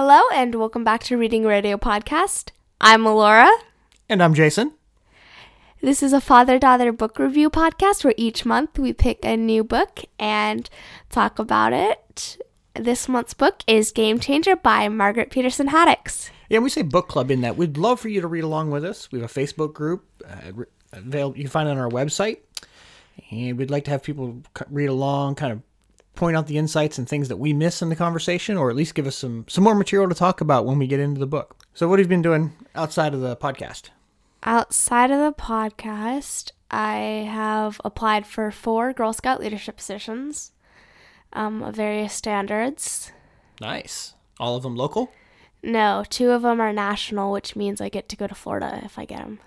Hello and welcome back to Reading Radio Podcast. I'm Laura. And I'm Jason. This is a father daughter book review podcast where each month we pick a new book and talk about it. This month's book is Game Changer by Margaret Peterson Haddix. Yeah, we say book club in that. We'd love for you to read along with us. We have a Facebook group. Uh, available, you can find it on our website. And we'd like to have people read along, kind of point out the insights and things that we miss in the conversation, or at least give us some some more material to talk about when we get into the book. So, what have you been doing outside of the podcast? Outside of the podcast, I have applied for four Girl Scout leadership positions um, of various standards. Nice. All of them local? No, two of them are national, which means I get to go to Florida if I get them.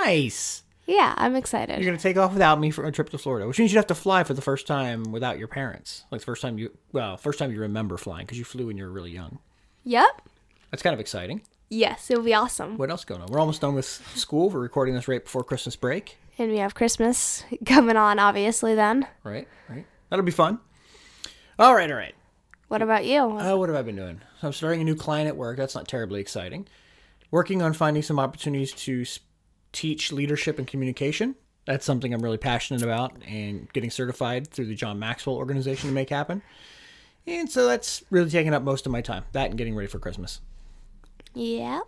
Nice. Yeah, I'm excited. You're gonna take off without me for a trip to Florida, which means you'd have to fly for the first time without your parents. Like the first time you, well, first time you remember flying because you flew when you were really young. Yep. That's kind of exciting. Yes, it'll be awesome. What else going on? We're almost done with school. We're recording this right before Christmas break. And we have Christmas coming on, obviously. Then. Right. Right. That'll be fun. All right. All right. What about you? Uh, what have I been doing? So I'm starting a new client at work. That's not terribly exciting. Working on finding some opportunities to teach leadership and communication. That's something I'm really passionate about and getting certified through the John Maxwell organization to make happen. And so that's really taking up most of my time. That and getting ready for Christmas. Yep.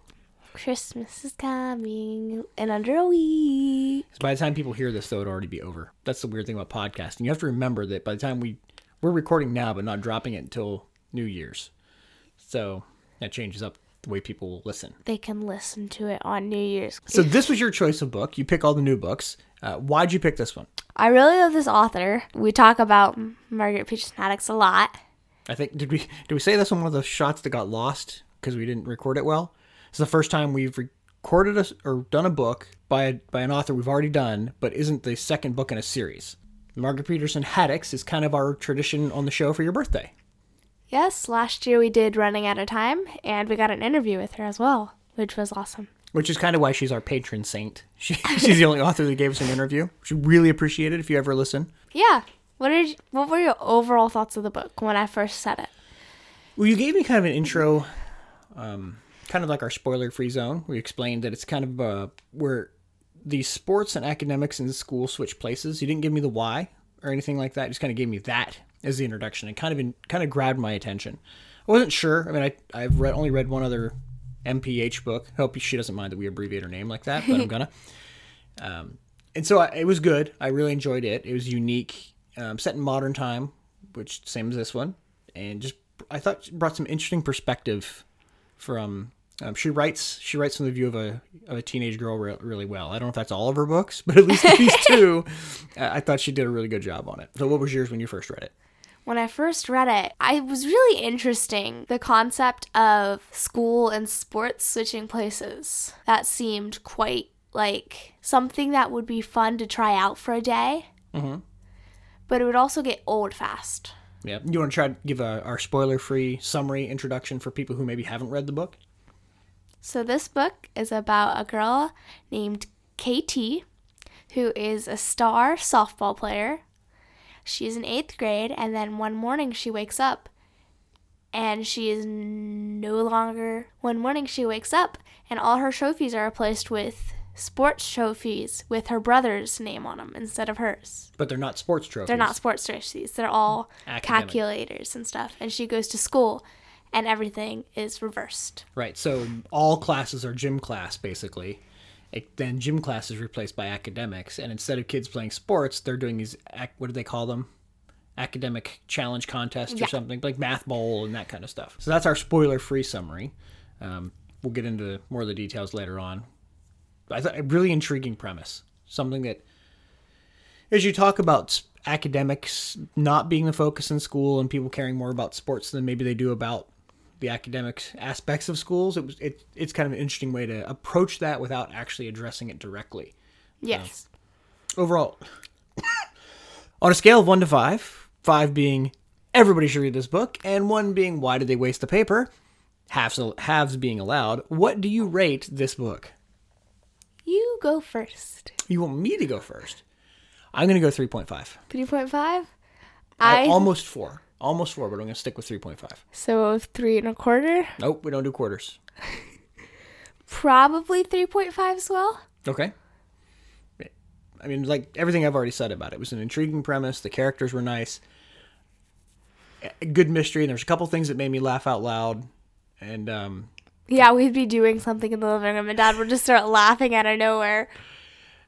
Christmas is coming in under a week. So by the time people hear this, though, it'll already be over. That's the weird thing about podcasting. You have to remember that by the time we we're recording now, but not dropping it until New Year's. So that changes up the way people listen. They can listen to it on New Year's. So this was your choice of book. You pick all the new books. Uh, why'd you pick this one? I really love this author. We talk about Margaret Peterson Haddix a lot. I think did we did we say this on one of the shots that got lost because we didn't record it well? It's the first time we've recorded a, or done a book by a, by an author we've already done, but isn't the second book in a series. Margaret Peterson Haddix is kind of our tradition on the show for your birthday. Yes, last year we did Running Out of Time, and we got an interview with her as well, which was awesome. Which is kind of why she's our patron saint. She, she's the only author that gave us an interview. She really appreciate it if you ever listen. Yeah. What did you, what were your overall thoughts of the book when I first said it? Well, you gave me kind of an intro, um, kind of like our spoiler-free zone. We explained that it's kind of uh, where the sports and academics in the school switch places. You didn't give me the why or anything like that. You just kind of gave me that as the introduction It kind of in, kind of grabbed my attention. I wasn't sure. I mean, I I've read only read one other MPH book. Hope she doesn't mind that we abbreviate her name like that, but I'm gonna. Um, and so I, it was good. I really enjoyed it. It was unique, um, set in modern time, which same as this one, and just I thought brought some interesting perspective from. Um, she writes she writes from the view of a of a teenage girl re- really well. I don't know if that's all of her books, but at least these two, I thought she did a really good job on it. So, what was yours when you first read it? When I first read it, I was really interesting. The concept of school and sports switching places. That seemed quite like something that would be fun to try out for a day. Mm-hmm. But it would also get old fast. Yeah. You want to try to give a, our spoiler free summary introduction for people who maybe haven't read the book? So, this book is about a girl named KT who is a star softball player She's in eighth grade, and then one morning she wakes up and she is no longer. One morning she wakes up, and all her trophies are replaced with sports trophies with her brother's name on them instead of hers. But they're not sports trophies. They're not sports trophies. They're all Academic. calculators and stuff. And she goes to school and everything is reversed. Right. So all classes are gym class basically it, then gym class is replaced by academics, and instead of kids playing sports, they're doing these what do they call them? Academic challenge contests yeah. or something like math bowl and that kind of stuff. So that's our spoiler-free summary. Um, we'll get into more of the details later on. I thought a really intriguing premise, something that, as you talk about academics not being the focus in school and people caring more about sports than maybe they do about the academic aspects of schools. It was it, it's kind of an interesting way to approach that without actually addressing it directly. Yes. Uh, overall, on a scale of one to five, five being everybody should read this book, and one being why did they waste the paper, halves halves being allowed. What do you rate this book? You go first. You want me to go first? I'm go point five. Three point five. I almost four. Almost four, but I'm going to stick with 3.5. So three and a quarter, Nope, we don't do quarters. probably three point five as well. Okay. I mean, like everything I've already said about it. It was an intriguing premise. The characters were nice. A good mystery. And there's a couple things that made me laugh out loud. And um, Yeah, we'd be doing something in the living room, and Dad would just start laughing out of nowhere.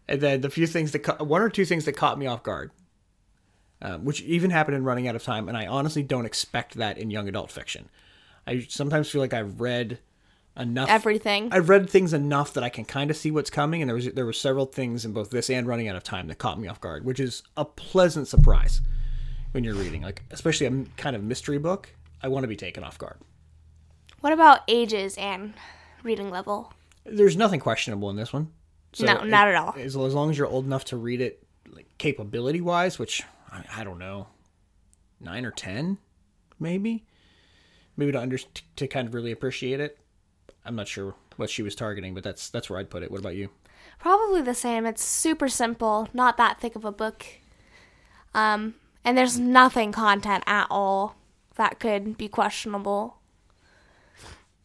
and then the few things that ca- one or two things that caught me off guard, um, which even happened in Running Out of Time. And I honestly don't expect that in young adult fiction. I sometimes feel like I've read enough Everything. I've read things enough that I can kind of see what's coming, and there was there were several things in both this and Running Out of Time that caught me off guard, which is a pleasant surprise when you're reading, like especially a kind of mystery book. I want to be taken off guard. What about ages and reading level? There's nothing questionable in this one. No, not at all. As, as long as you're old enough to read it, like capability wise, which I, I don't know, nine or ten, maybe, maybe to under to kind of really appreciate it. I'm not sure what she was targeting, but that's that's where I'd put it. What about you? Probably the same. It's super simple, not that thick of a book. Um, and there's nothing content at all that could be questionable.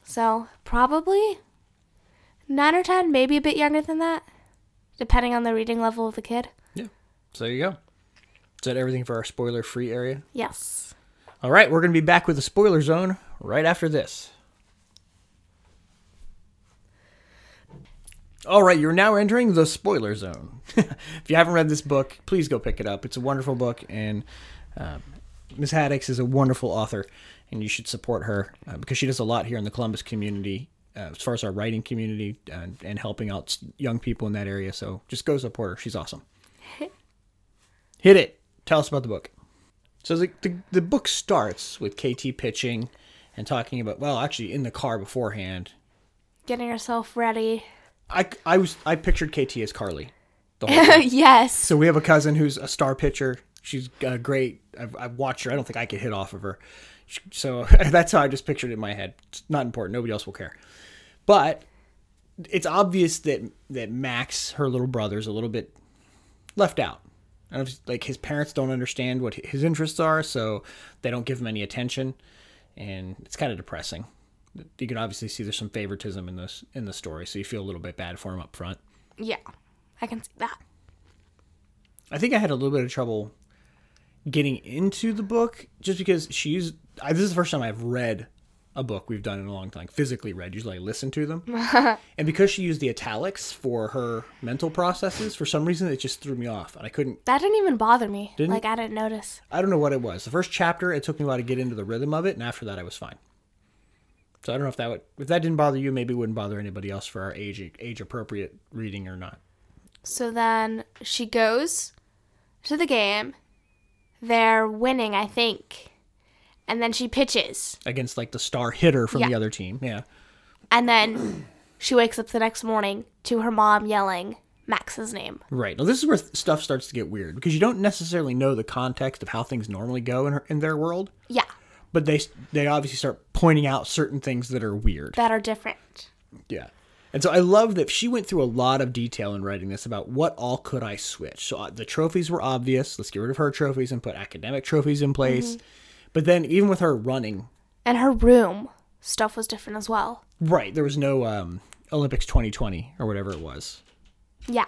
So, probably 9 or 10, maybe a bit younger than that, depending on the reading level of the kid. Yeah. So there you go. Is that everything for our spoiler free area? Yes. All right, we're going to be back with the spoiler zone right after this. All right, you're now entering the spoiler zone. if you haven't read this book, please go pick it up. It's a wonderful book, and um, Ms. Haddix is a wonderful author, and you should support her uh, because she does a lot here in the Columbus community uh, as far as our writing community and, and helping out young people in that area. So just go support her. She's awesome. Hit it. Tell us about the book. So the, the the book starts with KT pitching and talking about well, actually in the car beforehand. Getting herself ready. I, I was I pictured KT as Carly. The whole time. yes. so we have a cousin who's a star pitcher. She's uh, great. I've, I've watched her. I don't think I could hit off of her. She- So that's how I just pictured it in my head. It's not important. Nobody else will care. But it's obvious that that Max, her little brother, is a little bit left out. I don't know like his parents don't understand what his interests are, so they don't give him any attention, and it's kind of depressing. You can obviously see there's some favoritism in this in the story, so you feel a little bit bad for him up front. Yeah. I can see that. I think I had a little bit of trouble getting into the book just because she's. I, this is the first time I've read a book we've done in a long time, physically read. Usually I listen to them. Uh-huh. and because she used the italics for her mental processes, for some reason it just threw me off. And I couldn't. That didn't even bother me. Didn't? like, I didn't notice. I don't know what it was. The first chapter, it took me a while to get into the rhythm of it, and after that, I was fine. So I don't know if that would, if that didn't bother you, maybe it wouldn't bother anybody else for our age age appropriate reading or not. So then she goes to the game. They're winning, I think. And then she pitches. Against like the star hitter from the other team, yeah. And then she wakes up the next morning to her mom yelling Max's name. Right. Now, this is where th- stuff starts to get weird because you don't necessarily know the context of how things normally go in, her, in their world, Yeah, but they they obviously start pointing out certain things that are weird. that are different. Yeah. And so I love that she went through a lot of detail in writing this about what all could I switch. So uh, the trophies were obvious. Let's get rid of her trophies and put academic trophies in place. But then even with her running, And her room stuff was different as well. right, there was no um, Olympics 2020 or whatever it was. Yeah.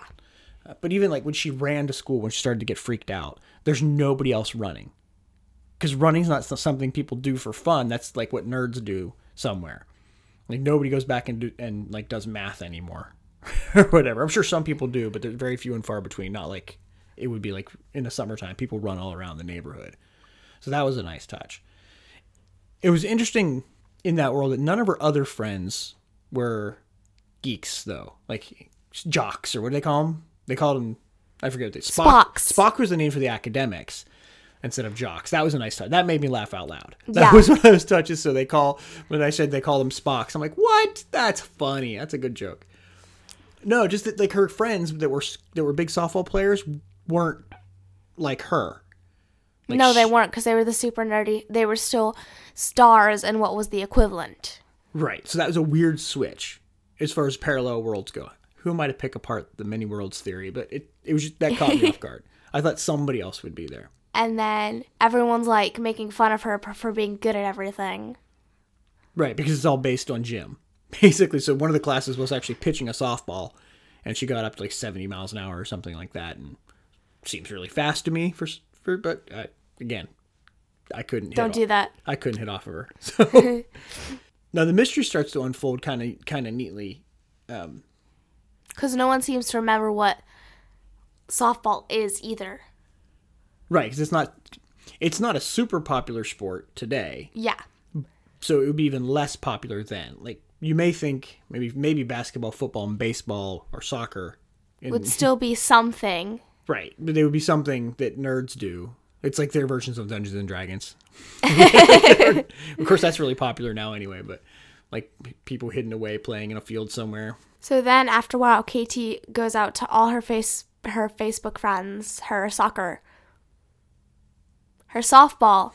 But even like when she ran to school, when she started to get freaked out, there's nobody else running. Because running's not something people do for fun. That's like what nerds do somewhere. Like nobody goes back and do, and like does math anymore, or whatever. I'm sure some people do, but they're very few and far between. Not like it would be like in the summertime, people run all around the neighborhood. So that was a nice touch. It was interesting in that world that none of her other friends were geeks, though. Like jocks, or what do they call them? They called them, I forget what they Spock. Spocks. Spock was the name for the academics instead of jocks. That was a nice touch. That made me laugh out loud. That Yeah. was one of those touches. So they call, when I said they call them Spocks, I'm like, what? That's funny. That's a good joke. No, just that like her friends that were that were big softball players weren't like her. Like, no, they sh- weren't because they were the super nerdy. They were still stars and what was the equivalent. Right. So that was a weird switch as far as parallel worlds go. Who am I to pick apart the many worlds theory? But it, it was just, that caught me off guard. I thought somebody else would be there. and then everyone's like making fun of her for being good at everything. Right, because it's all based on gym. Basically, so one of the classes was actually pitching a softball, and she got up to like 70 miles an hour or something like that, and seems really fast to me for for. But uh, again, I couldn't. Hit Don't off- do that. I couldn't hit off of her. So now the mystery starts to unfold kind of kind of neatly. Because no one seems to remember what softball is either. Right, because it's not it's not a super popular sport today. Yeah. so it would be even less popular then. Like you may think maybe maybe basketball, football, and baseball or soccer, in, Would still be something. Right? But they would be something that nerds do. It's like their versions of Dungeons and Dragons. of course, that's really popular now anyway. But like people hidden away playing in a field somewhere. So then after a while Katie goes out to all her face her Facebook friends, her soccer her softball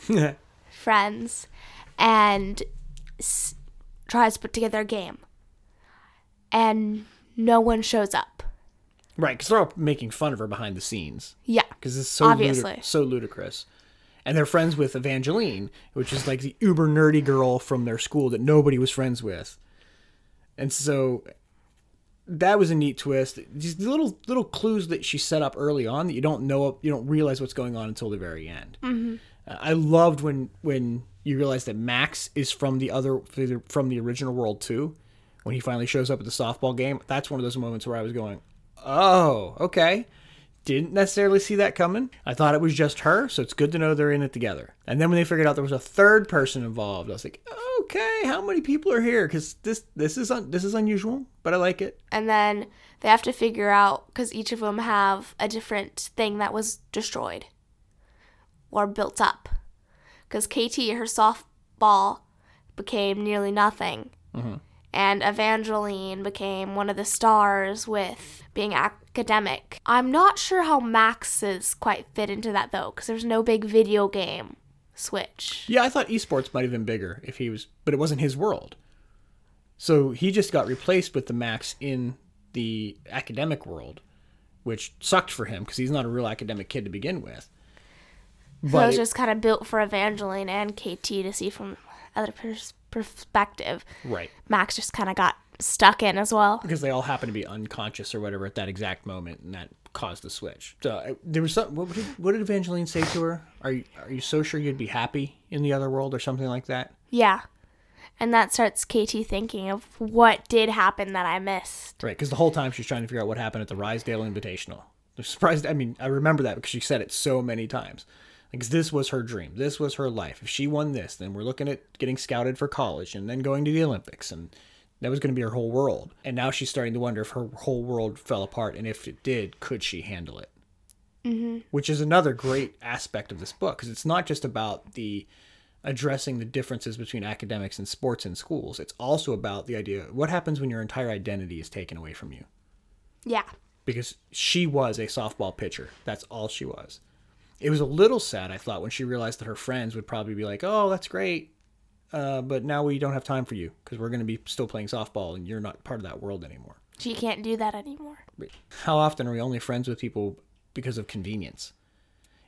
friends and s- tries to put together a game. And no one shows up. Right, because they're all making fun of her behind the scenes. Yeah. because it's so Obviously. ludi- so ludicrous. And they're friends with Evangeline, which is like the uber nerdy girl from their school that nobody was friends with. And so that was a neat twist. These little little clues that she set up early on that you don't know, you don't realize what's going on until the very end. Mm-hmm. I loved when when you realize that Max is from the other from the original world too. When he finally shows up at the softball game, that's one of those moments where I was going, "Oh, okay." Didn't necessarily see that coming. I thought it was just her, so it's good to know they're in it together. And then when they figured out there was a third person involved, I was like, "Okay, how many people are here? Because this this is un- this is unusual, but I like it." And then they have to figure out because each of them have a different thing that was destroyed or built up. Because KT, her softball became nearly nothing. Mm-hmm. And Evangeline became one of the stars with being academic. I'm not sure how Max's quite fit into that though, because there's no big video game switch. Yeah, I thought esports might have been bigger if he was, but it wasn't his world. So he just got replaced with the Max in the academic world, which sucked for him because he's not a real academic kid to begin with. So it was it- just kind of built for Evangeline and KT to see from other pers- perspective. right, Max just kind of got stuck in as well. because they all happen to be unconscious or whatever at that exact moment, and that caused the switch. So uh, there was some. What did, what did Evangeline say to her? Are you are you so sure you'd be happy in the other world or something like that? Yeah. And that starts KT thinking of what did happen that I missed. Right, because the whole time she's trying to figure out what happened at the Rysdale Invitational. I'm surprised. I mean, I remember that because she said it so many times. Like this was her dream. This was her life. If she won this, then we're looking at getting scouted for college and then going to the Olympics, and that was going to be her whole world. And now she's starting to wonder if her whole world fell apart, and if it did, could she handle it? Mm-hmm. Which is another great aspect of this book because it's not just about the addressing the differences between academics and sports in schools. It's also about the idea what happens when your entire identity is taken away from you. Yeah. Because she was a softball pitcher. That's all she was. It was a little sad, I thought, when she realized that her friends would probably be like, oh, that's great. Uh, but now we don't have time for you because we're going to be still playing softball and you're not part of that world anymore. She can't do that anymore. How often are we only friends with people because of convenience?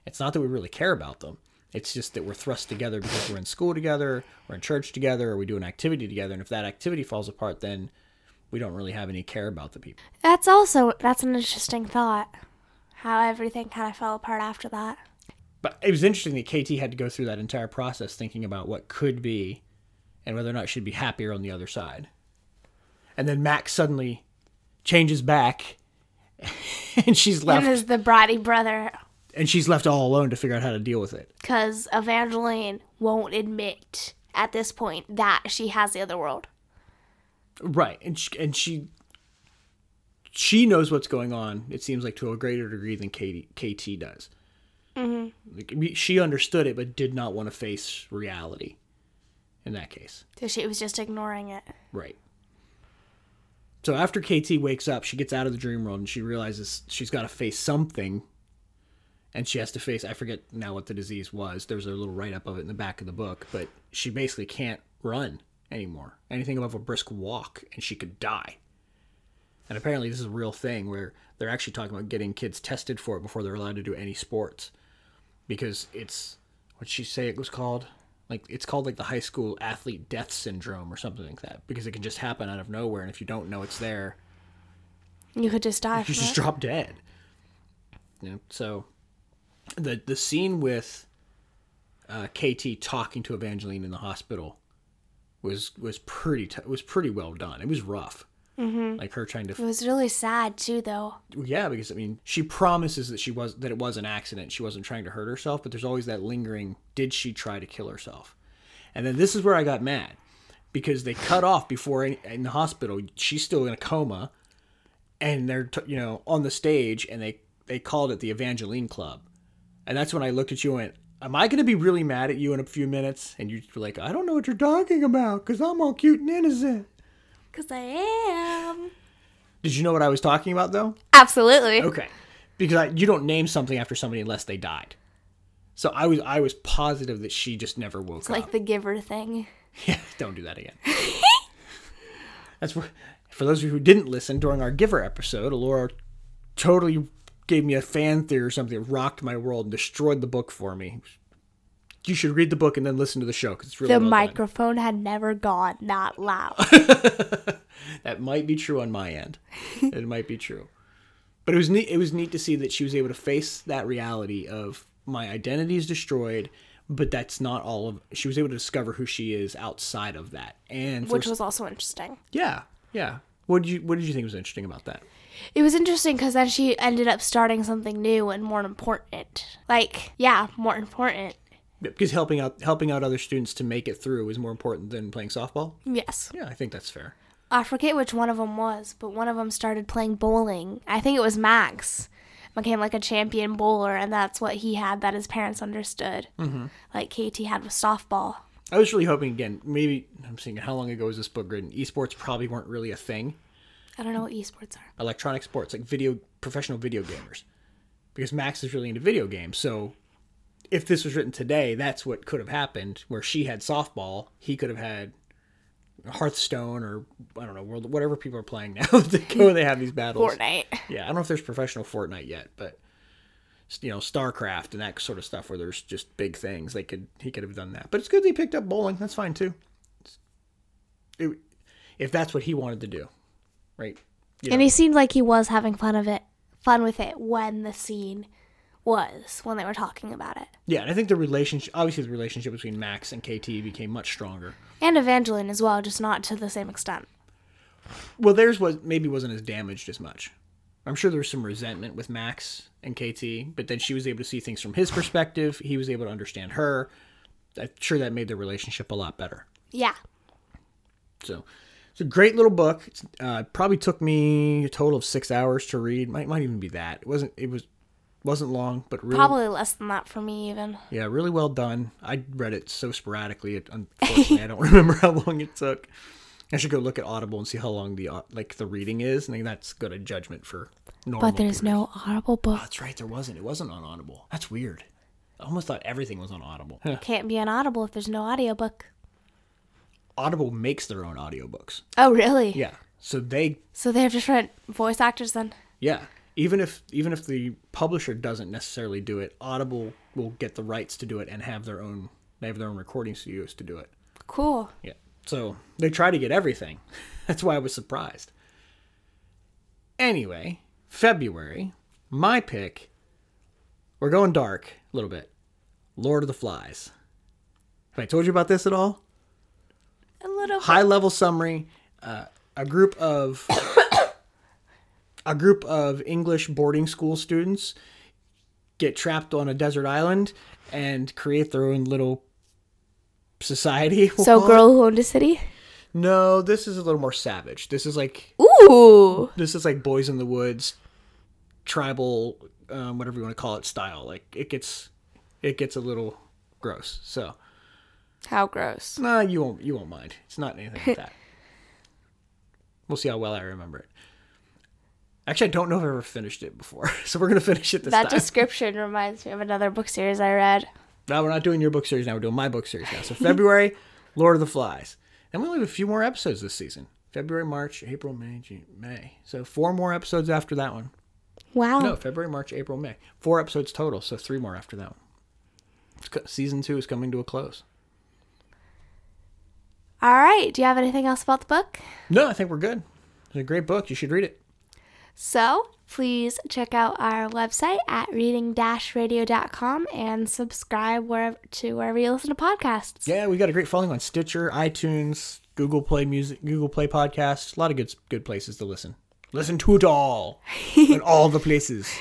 It's not that we really care about them. It's just that we're thrust together because we're in school together, we're in church together, or we do an activity together. And if that activity falls apart, then we don't really have any care about the people. That's also that's an interesting thought. How everything kind of fell apart after that. But it was interesting that KT had to go through that entire process thinking about what could be and whether or not she'd be happier on the other side. And then Max suddenly changes back and she's left. And is the bratty brother and she's left all alone to figure out how to deal with it. because Evangeline won't admit at this point that she has the other world. Right. And she, and she she knows what's going on. It seems like to a greater degree than Katie, KT does. Mm-hmm. Like, she understood it, but did not want to face reality. In that case, So she was just ignoring it. right. So after KT wakes up, she gets out of the dream world and she realizes she's got to face something. And she has to face, I forget now what the disease was. There's a little write up of it in the back of the book, but she basically can't run anymore. Anything above a brisk walk, and she could die. And apparently, this is a real thing where they're actually talking about getting kids tested for it before they're allowed to do any sports. because it's what she say it was called like it's called like the high school athlete death syndrome or something like that because it can just happen out of nowhere and if you don't know it's there You could just die you just it. drop dead. You know, so the the scene with uh, KT talking to Evangeline in the hospital was was pretty t- was pretty well done. It was rough, mm-hmm. like her trying to It was really sad too, though. yeah because I mean she promises that she was that it was an accident. She wasn't trying to hurt herself, but there's always that lingering. Did she try to kill herself? And then this is where I got mad because they cut off before any, in the hospital. She's still in a coma and they're t- you know on the stage and they they called it the Evangeline Club, and that's when I looked at you and went, "Am I going to be really mad at you in a few minutes?" And you were like, "I don't know what you're talking about because I'm all cute and innocent." Cause I am. Did you know what I was talking about though? Absolutely. Okay, because I, you don't name something after somebody unless they died. So I was I was positive that she just never woke It's up. like the giver thing. Yeah, don't do that again. That's where, for those of you who didn't listen during our Giver episode, Laura totally gave me a fan theory or something that rocked my world and destroyed the book for me. You should read the book and then listen to the show because it's really The well microphone had never gone that loud. That might be true on my end. it might be true, but it was neat. It was neat to see that she was able to face that reality of my identity is destroyed, but that's not all of. She was able to discover who she is outside of that, and which was also interesting. Yeah, yeah. What did you What did you think was interesting about that? It was interesting because then she ended up starting something new and more important. Like, yeah, more important. Because helping out helping out other students to make it through is more important than playing softball. Yes. Yeah, I think that's fair. I forget which one of them was, but one of them started playing bowling. I think it was Max. Became like a champion bowler, and that's what he had that his parents understood. Mm-hmm. Like KT had with softball. I was really hoping again. Maybe I'm thinking how long ago was this book written? Esports probably weren't really a thing. I don't know what esports are. Electronic sports, like video professional video gamers, because Max is really into video games. So if this was written today, that's what could have happened. Where she had softball, he could have had Hearthstone or I don't know, world whatever people are playing now. they go, they have these battles. Fortnite. Yeah, I don't know if there's professional Fortnite yet, but you know, StarCraft and that sort of stuff where there's just big things. They could he could have done that, but it's good they picked up bowling. That's fine too. It, if that's what he wanted to do, right? You And know, he seemed like he was having fun of it, fun with it when the scene was when they were talking about it. yeah, and I think the relationship, obviously, the relationship between Max and KT became much stronger. And Evangeline as well, just not to the same extent. Well, theirs was maybe wasn't as damaged as much. I'm sure there was some resentment with Max and KT, but then she was able to see things from his perspective. He was able to understand her. I'm sure that made their relationship a lot better. Yeah. So it's a great little book. It's, uh, probably took me a total of six hours to read. Might might even be that. It wasn't. It was wasn't long, but really Probably less than that for me, even. yeah, really well done. I read it so sporadically. It, unfortunately, I don't remember how long it took. I should go look at Audible and see how long the uh, like the reading is. and I think that's good a judgment for normal. But there's people. no audible book. That's right. There wasn't. It wasn't on Audible. That's weird. I almost thought everything was on Audible. Huh. Can't be an audible if there's no audiobook. Audible makes their own audiobooks. Oh, really? Yeah. So they So they have different voice actors then? Yeah. Even if even if the publisher doesn't necessarily do it, Audible will get the rights to do it and have their own they have their own recording studios to do it. Cool. Yeah. So they try to get everything. That's why I was surprised. Anyway, February, my pick. We're going dark a little bit. Lord of the Flies. Have I told you about this at all? A little. high level summary uh, a group of a group of english boarding school students get trapped on a desert island and create their own little society we'll So, it. girl who owned a city? no this is a little more savage this is like Ooh. this is like boys in the woods tribal um, whatever you want to call it style like it gets it gets a little gross so How gross. Nah, you won't. You won't mind. It's not anything like that. We'll see how well I remember it. Actually, I don't know if I've ever finished it before, so we're gonna finish it this That time. That description reminds me of another book series I read. No, we're not doing your book series now. We're doing my book series now. So February, Lord of the Flies, and we only have a few more episodes this season. February, March, April, May, June, May. So four more episodes after that one. Wow. No, February, March, April, May. Four episodes total. So three more after that one. Season two is coming to a close. All right. Do you have anything else about the book? No, I think we're good. It's a great book. You should read it. So please check out our website at reading-radio.com and subscribe wherever to wherever you listen to podcasts. Yeah, we got a great following on Stitcher, iTunes, Google Play Music, Google Play Podcasts. A lot of good good places to listen. Listen to it all, in all the places,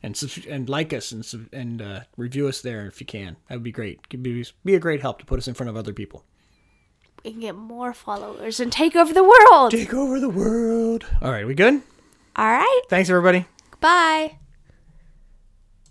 and and like us and sub- and uh, review us there if you can. That would be great. Could be be a great help to put us in front of other people. We can get more followers and take over the world. Take over the world. All right, we good? All right. Thanks, everybody. Bye.